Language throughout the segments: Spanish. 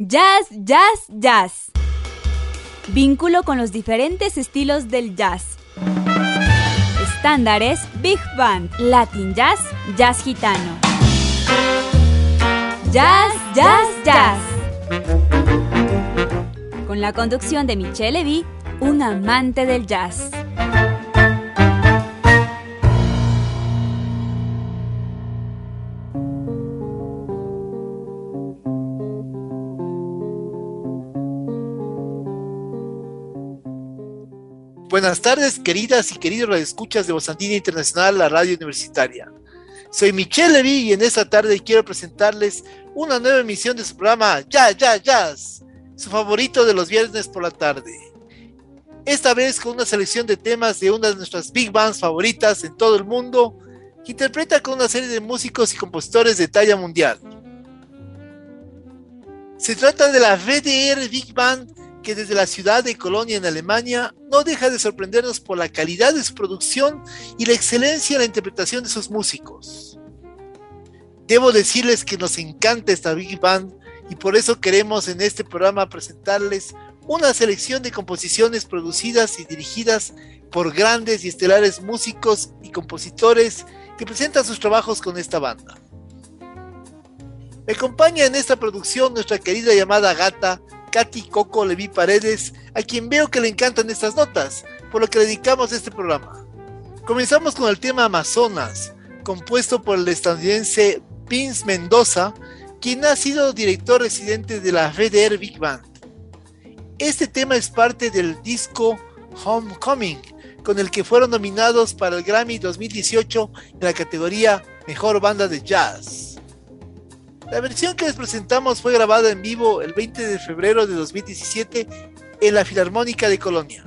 Jazz, jazz, jazz. Vínculo con los diferentes estilos del jazz. Estándares, Big Band, Latin Jazz, Jazz Gitano. Jazz, jazz, jazz. Con la conducción de Michelle Levy, un amante del jazz. Buenas tardes, queridas y queridos escuchas de Bozandina Internacional, la radio universitaria. Soy Michelle Levy y en esta tarde quiero presentarles una nueva emisión de su programa Ya, Ya, Jazz, su favorito de los viernes por la tarde. Esta vez con una selección de temas de una de nuestras big bands favoritas en todo el mundo, que interpreta con una serie de músicos y compositores de talla mundial. Se trata de la VDR Big Band que desde la ciudad de Colonia en Alemania no deja de sorprendernos por la calidad de su producción y la excelencia en la interpretación de sus músicos. Debo decirles que nos encanta esta Big Band y por eso queremos en este programa presentarles una selección de composiciones producidas y dirigidas por grandes y estelares músicos y compositores que presentan sus trabajos con esta banda. Me acompaña en esta producción nuestra querida llamada gata Katy Coco Levi Paredes, a quien veo que le encantan estas notas, por lo que dedicamos este programa. Comenzamos con el tema Amazonas, compuesto por el estadounidense Vince Mendoza, quien ha sido director residente de la VDR Big Band. Este tema es parte del disco Homecoming, con el que fueron nominados para el Grammy 2018 en la categoría Mejor Banda de Jazz. La versión que les presentamos fue grabada en vivo el 20 de febrero de 2017 en la Filarmónica de Colonia.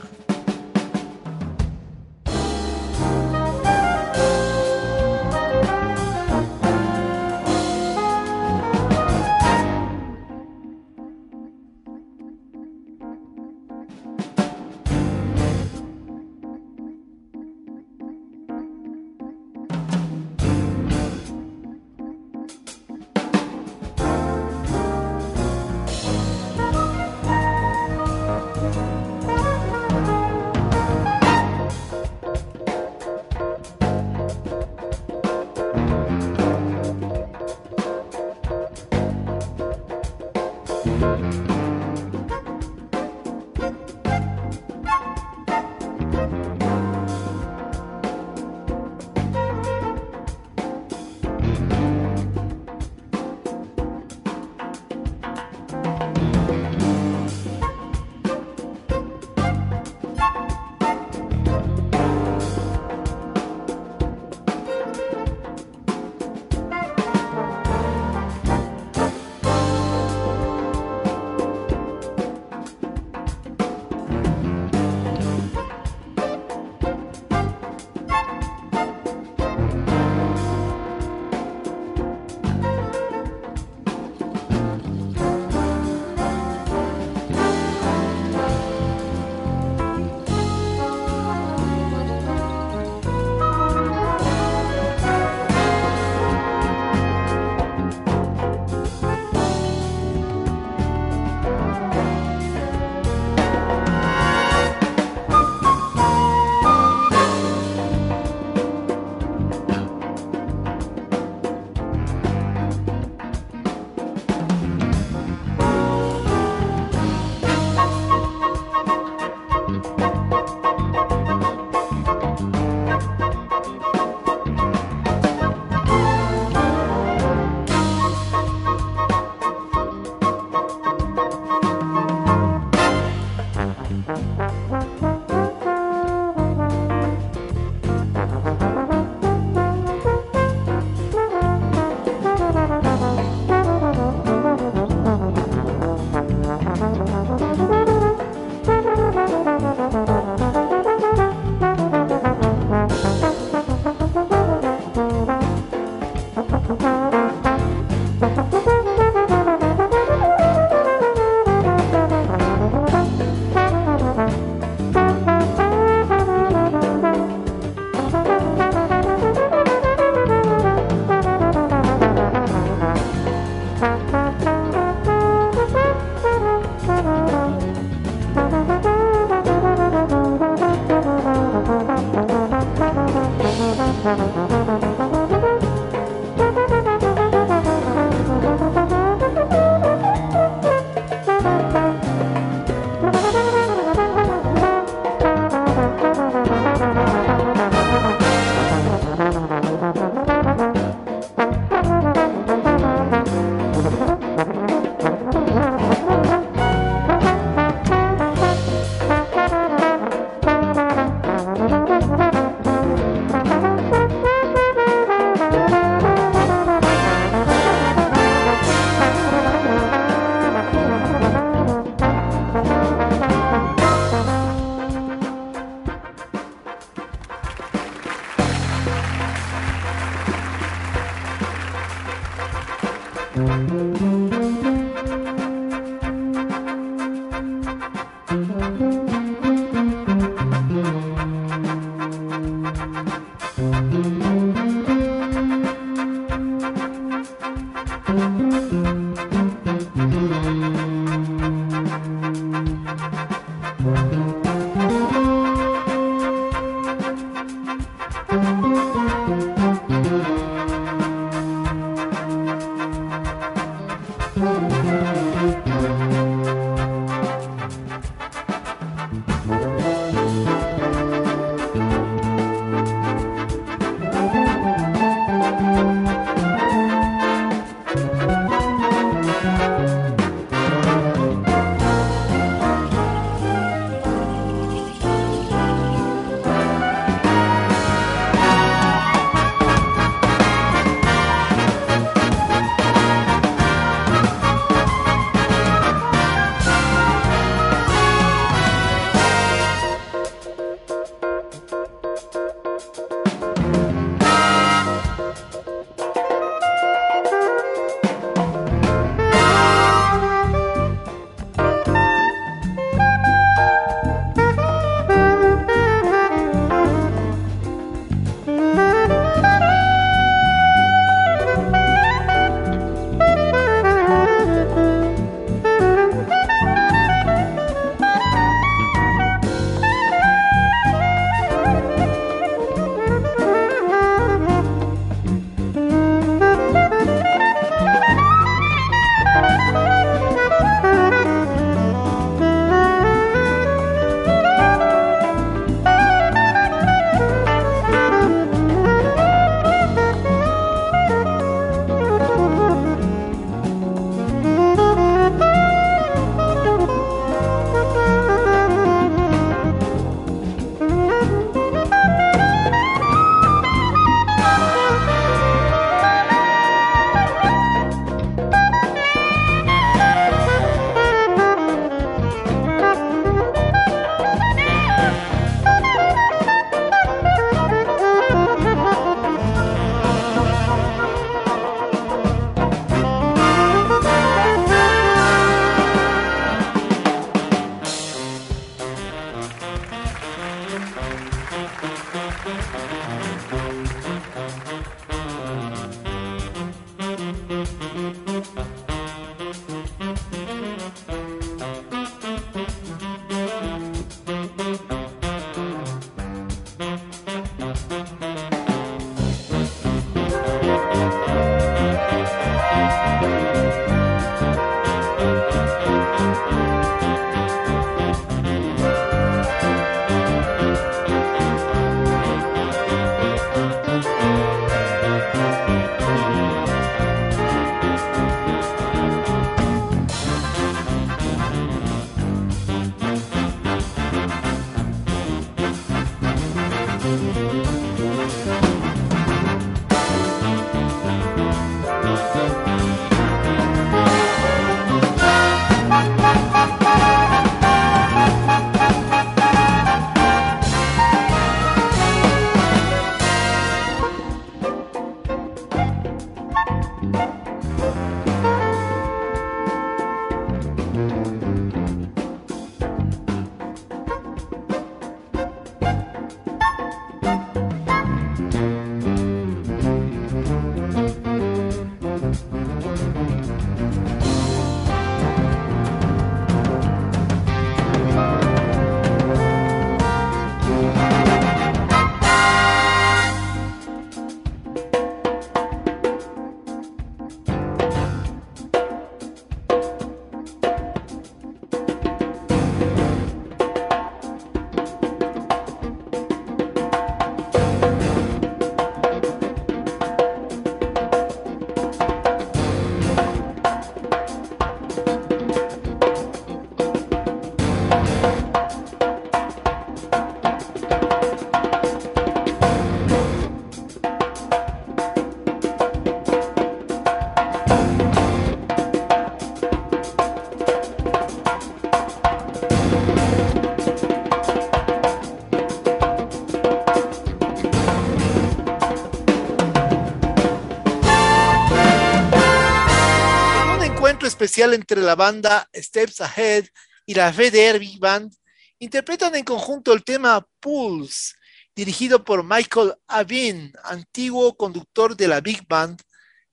Especial entre la banda Steps Ahead y la VDR Big Band interpretan en conjunto el tema Pulse, dirigido por Michael Avin, antiguo conductor de la Big Band,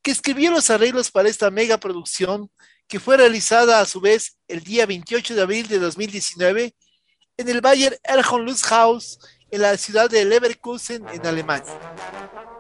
que escribió los arreglos para esta mega producción que fue realizada a su vez el día 28 de abril de 2019 en el Bayer House en la ciudad de Leverkusen, en Alemania.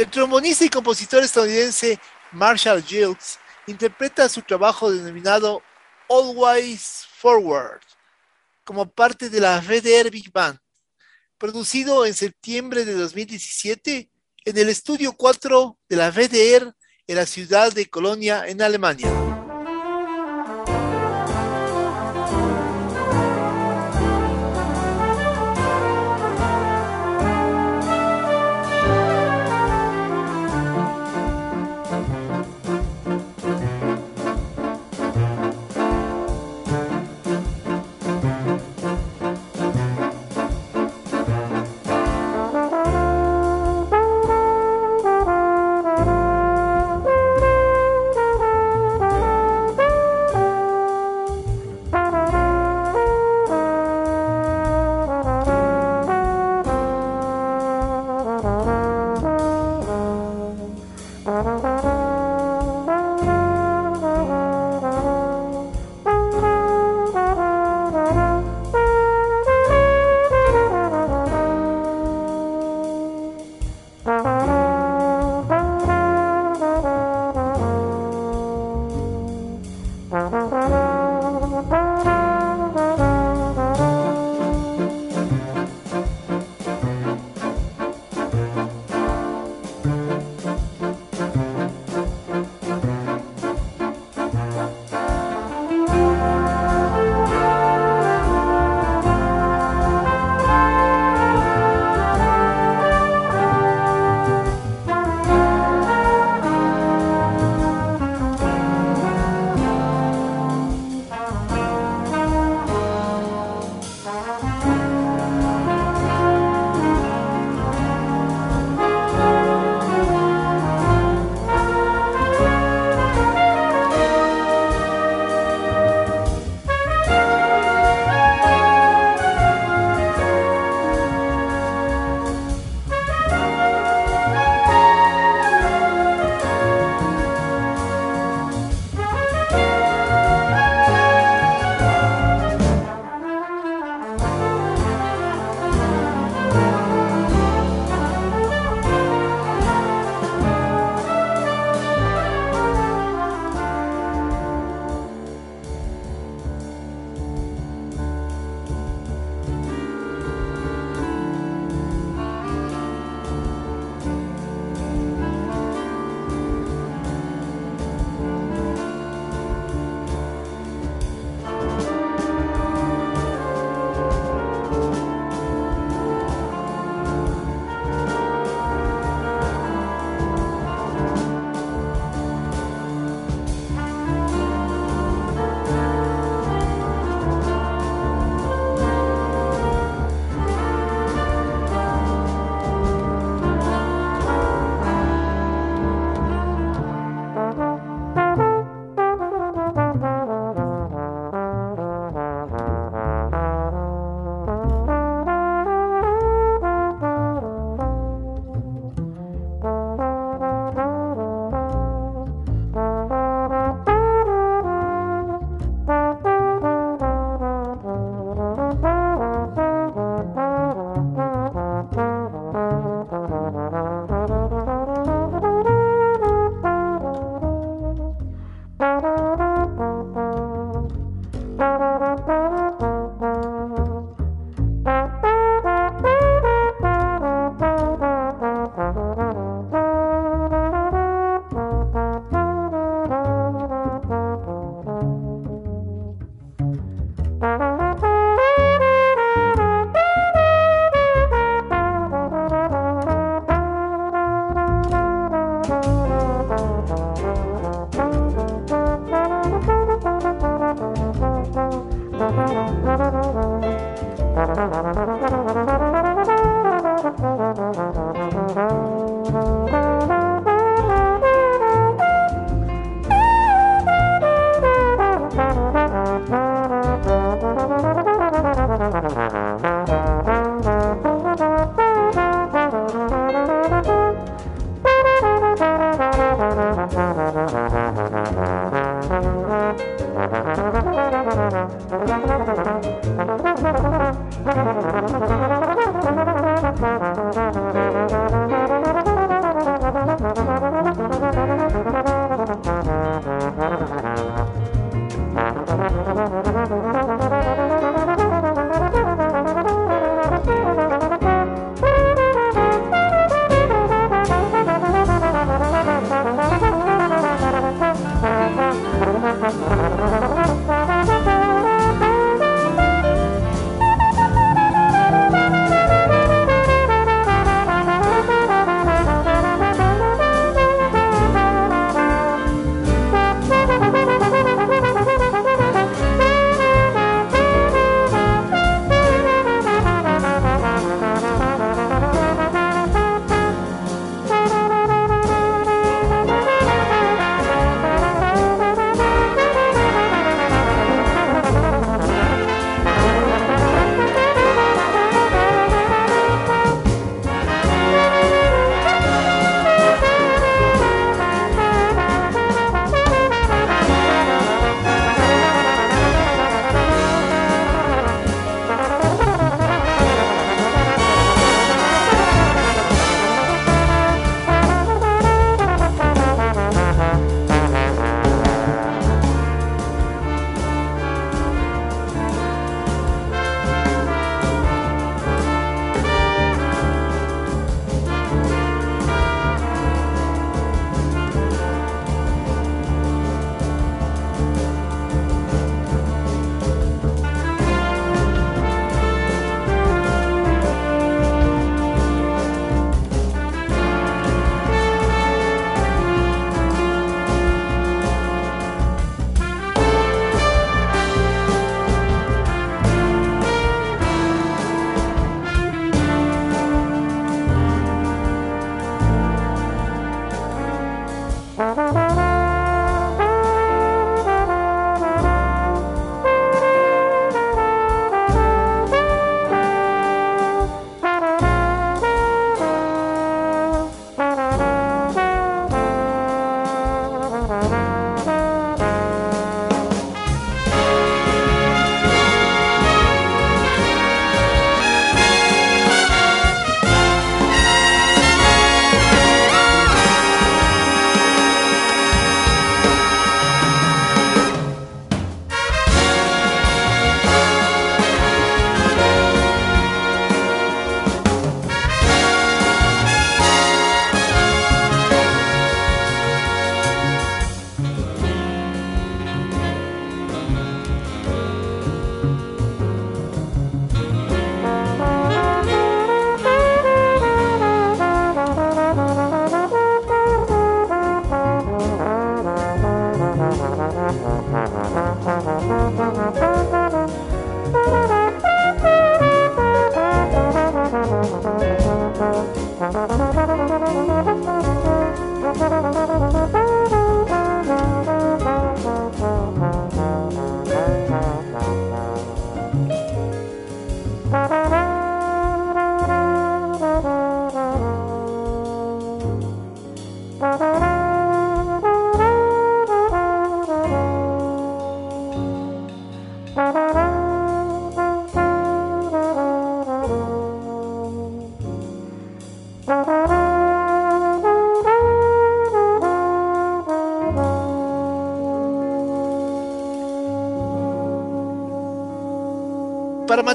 El trombonista y compositor estadounidense Marshall Gilks interpreta su trabajo denominado Always Forward como parte de la VDR Big Band, producido en septiembre de 2017 en el estudio 4 de la VDR en la ciudad de Colonia, en Alemania.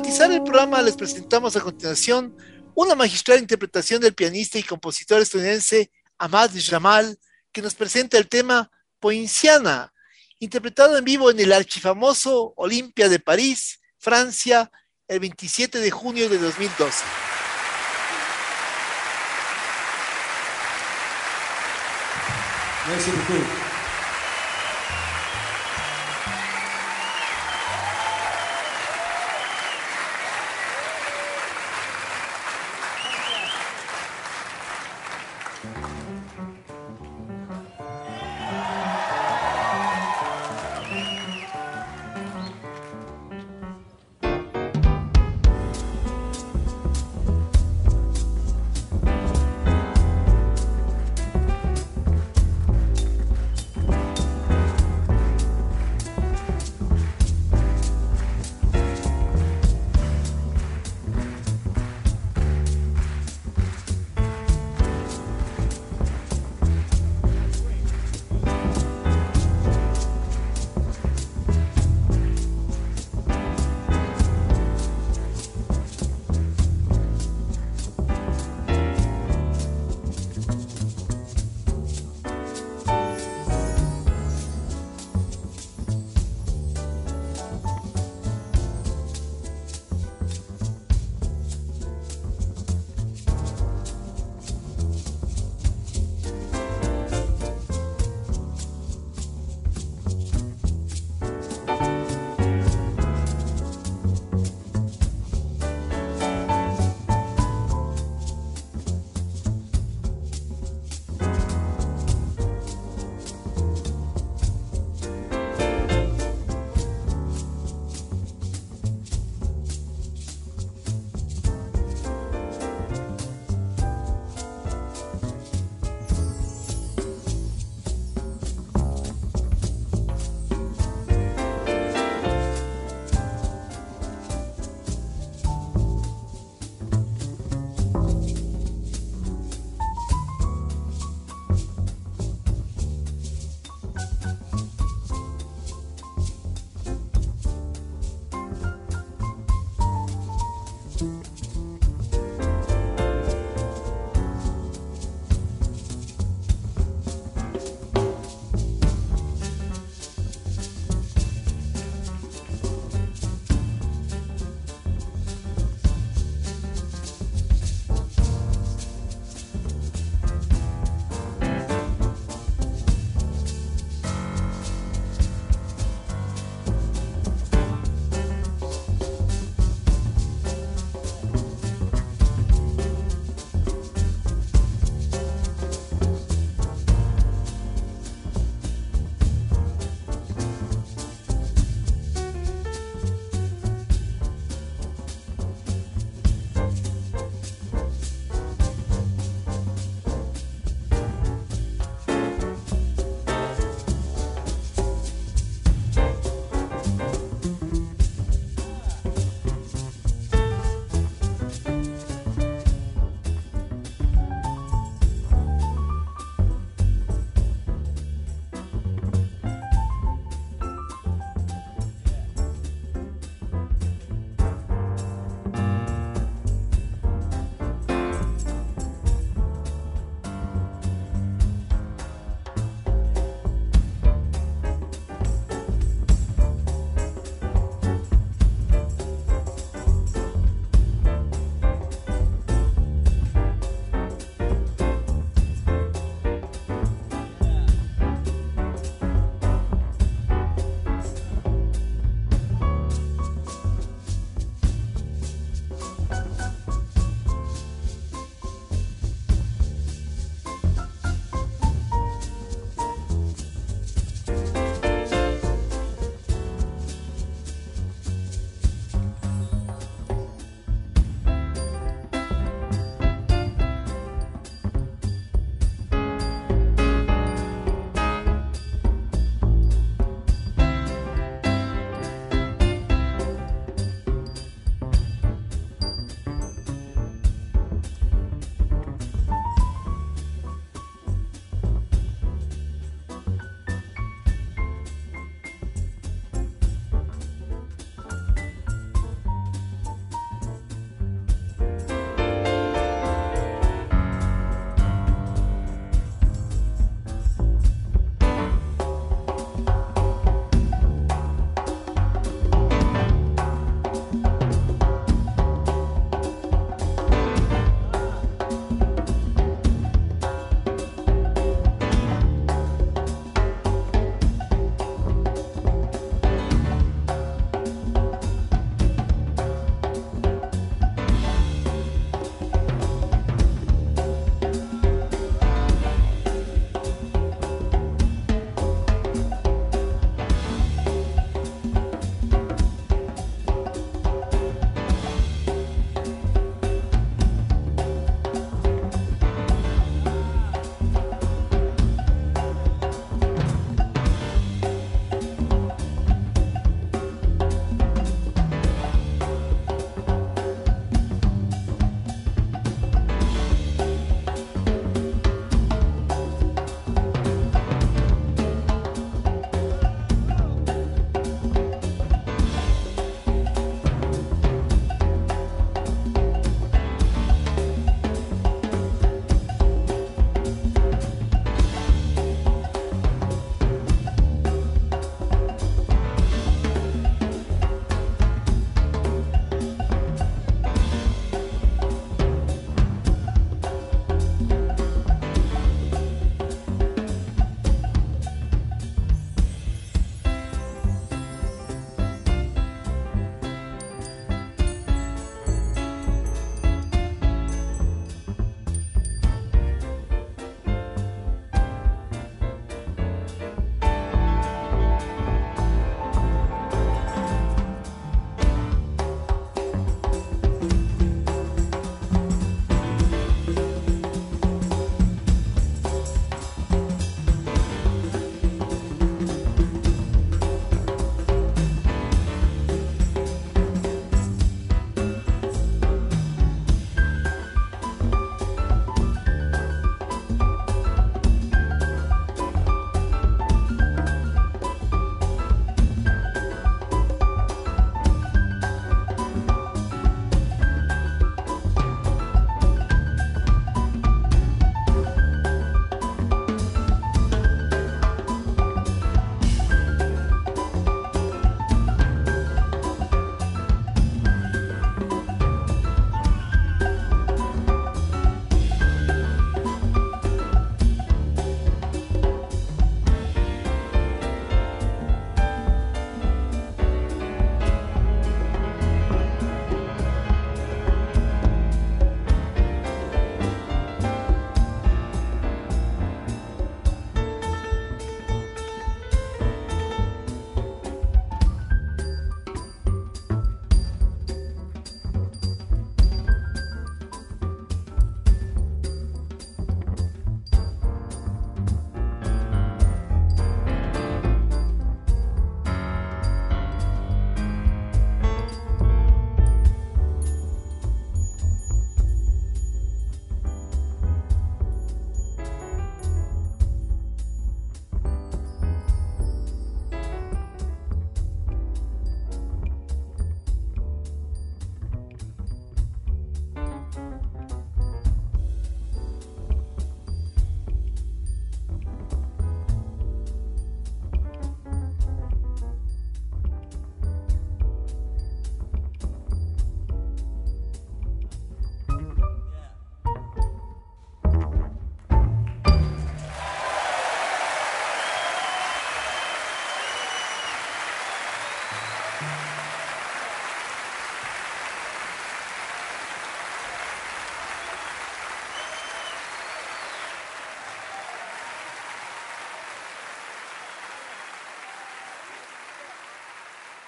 Matizar el programa les presentamos a continuación una magistral interpretación del pianista y compositor estadounidense Ahmad Jamal, que nos presenta el tema Poinciana, interpretado en vivo en el archifamoso Olimpia de París, Francia, el 27 de junio de 2012.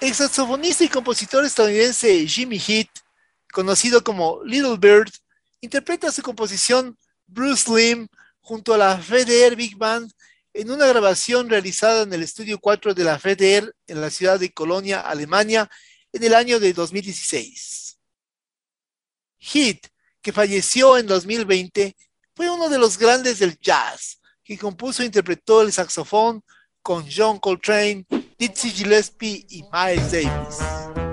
El saxofonista y compositor estadounidense Jimmy Heath, conocido como Little Bird, interpreta su composición Bruce Lim junto a la FDR Big Band en una grabación realizada en el estudio 4 de la FDR en la ciudad de Colonia, Alemania, en el año de 2016. Heath, que falleció en 2020, fue uno de los grandes del jazz, que compuso e interpretó el saxofón con John Coltrane, Dizzy Gillespie y Miles Davis.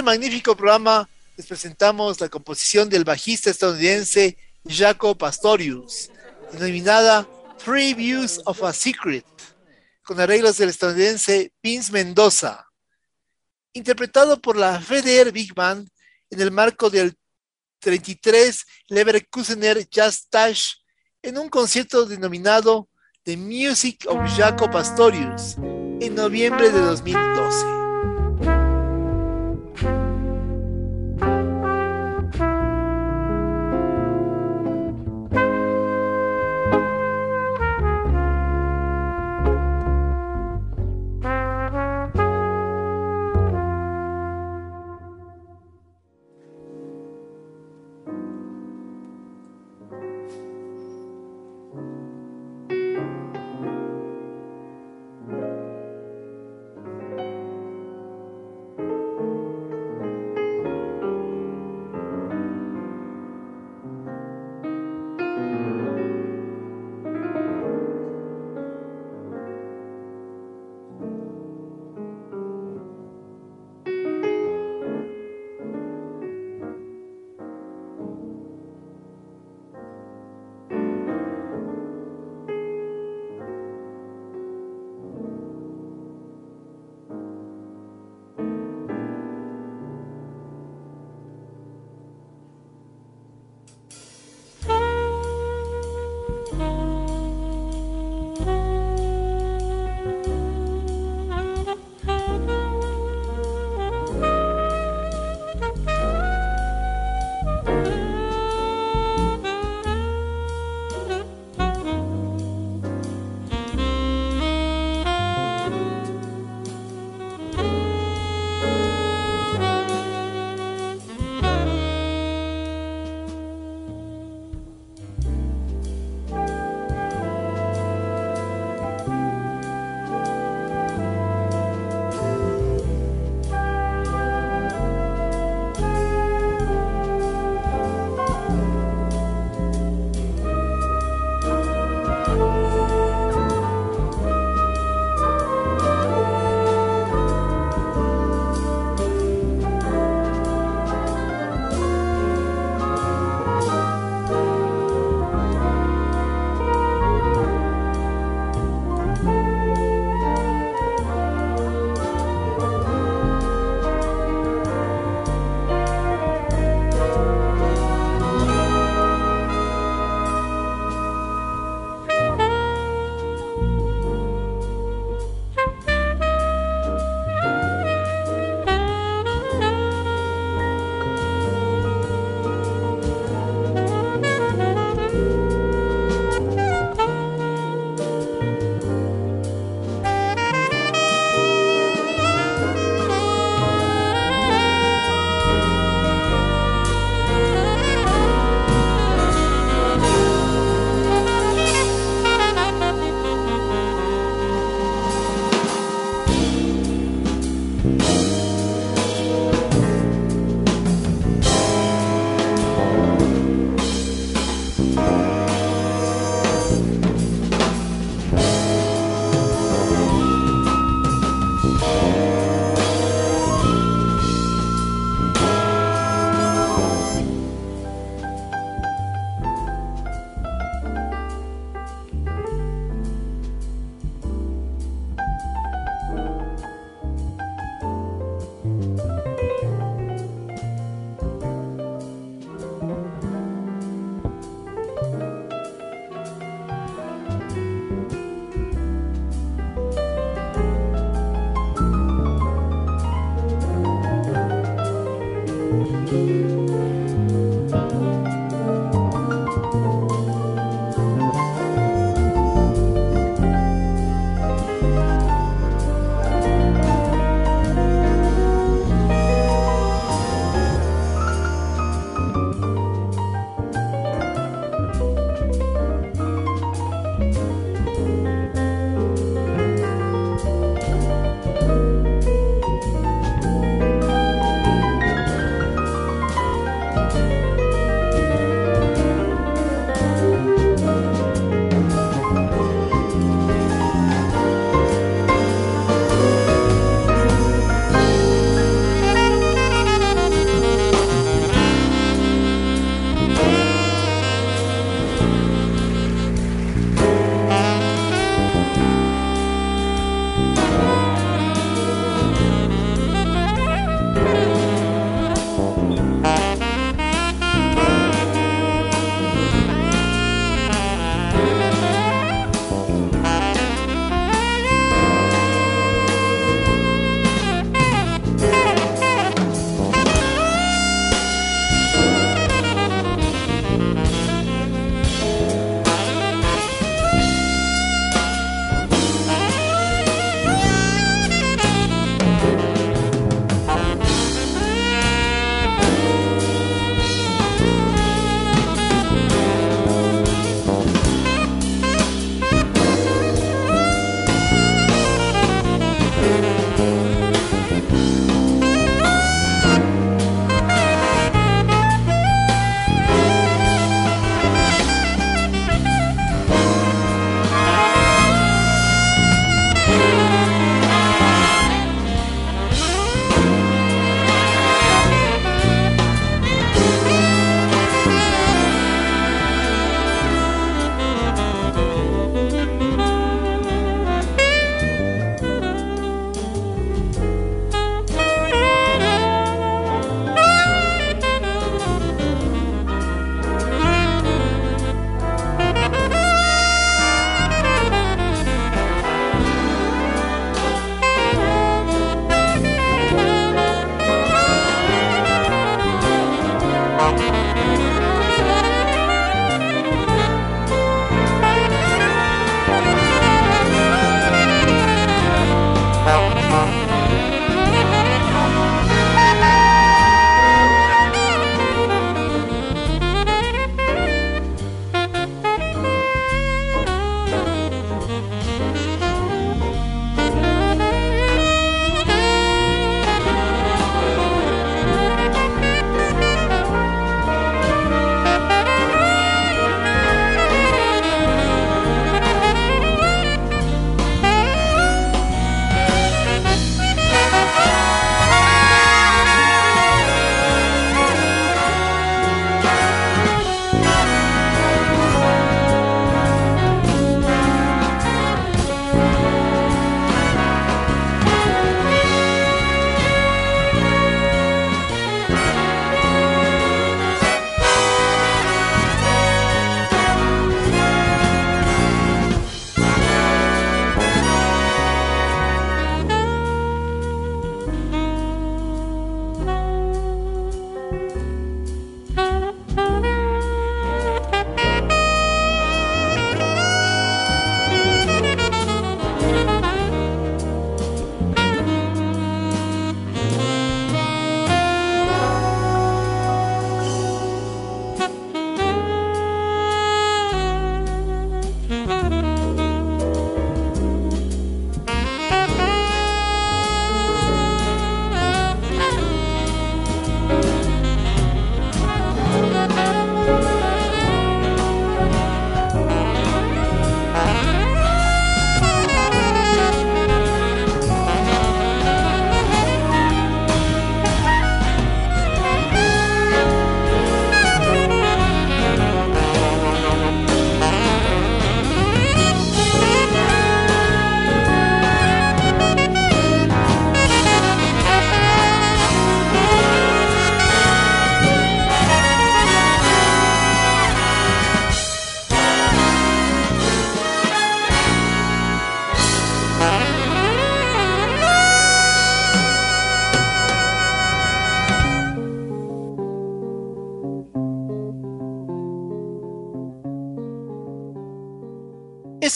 Este magnífico programa, les presentamos la composición del bajista estadounidense Jaco Pastorius, denominada Three Views of a Secret, con arreglos del estadounidense Vince Mendoza, interpretado por la FDR Big Band en el marco del 33 Leverkusener Jazz Tash en un concierto denominado The Music of Jaco Pastorius en noviembre de 2012.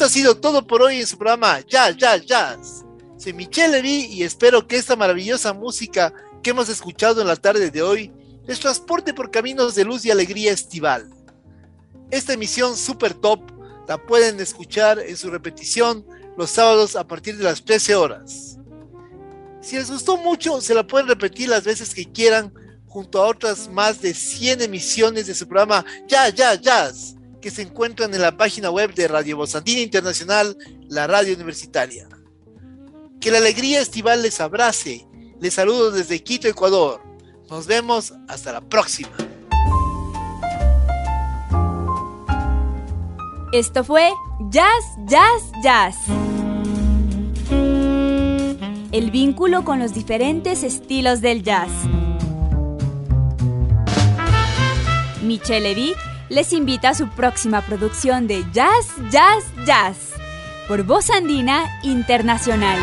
Ha sido todo por hoy en su programa Jazz, Jazz, Jazz. Soy Michelle Levy y espero que esta maravillosa música que hemos escuchado en la tarde de hoy les transporte por caminos de luz y alegría estival. Esta emisión super top la pueden escuchar en su repetición los sábados a partir de las 13 horas. Si les gustó mucho, se la pueden repetir las veces que quieran junto a otras más de 100 emisiones de su programa Ya, Ya, Jazz, que se encuentran en la página web de Radio Bozandina Internacional, la radio universitaria. Que la alegría estival les abrace. Les saludo desde Quito, Ecuador. Nos vemos hasta la próxima. Esto fue Jazz, Jazz, Jazz. El vínculo con los diferentes estilos del jazz. Michelle Levy les invita a su próxima producción de Jazz, Jazz, Jazz por Voz Andina Internacional.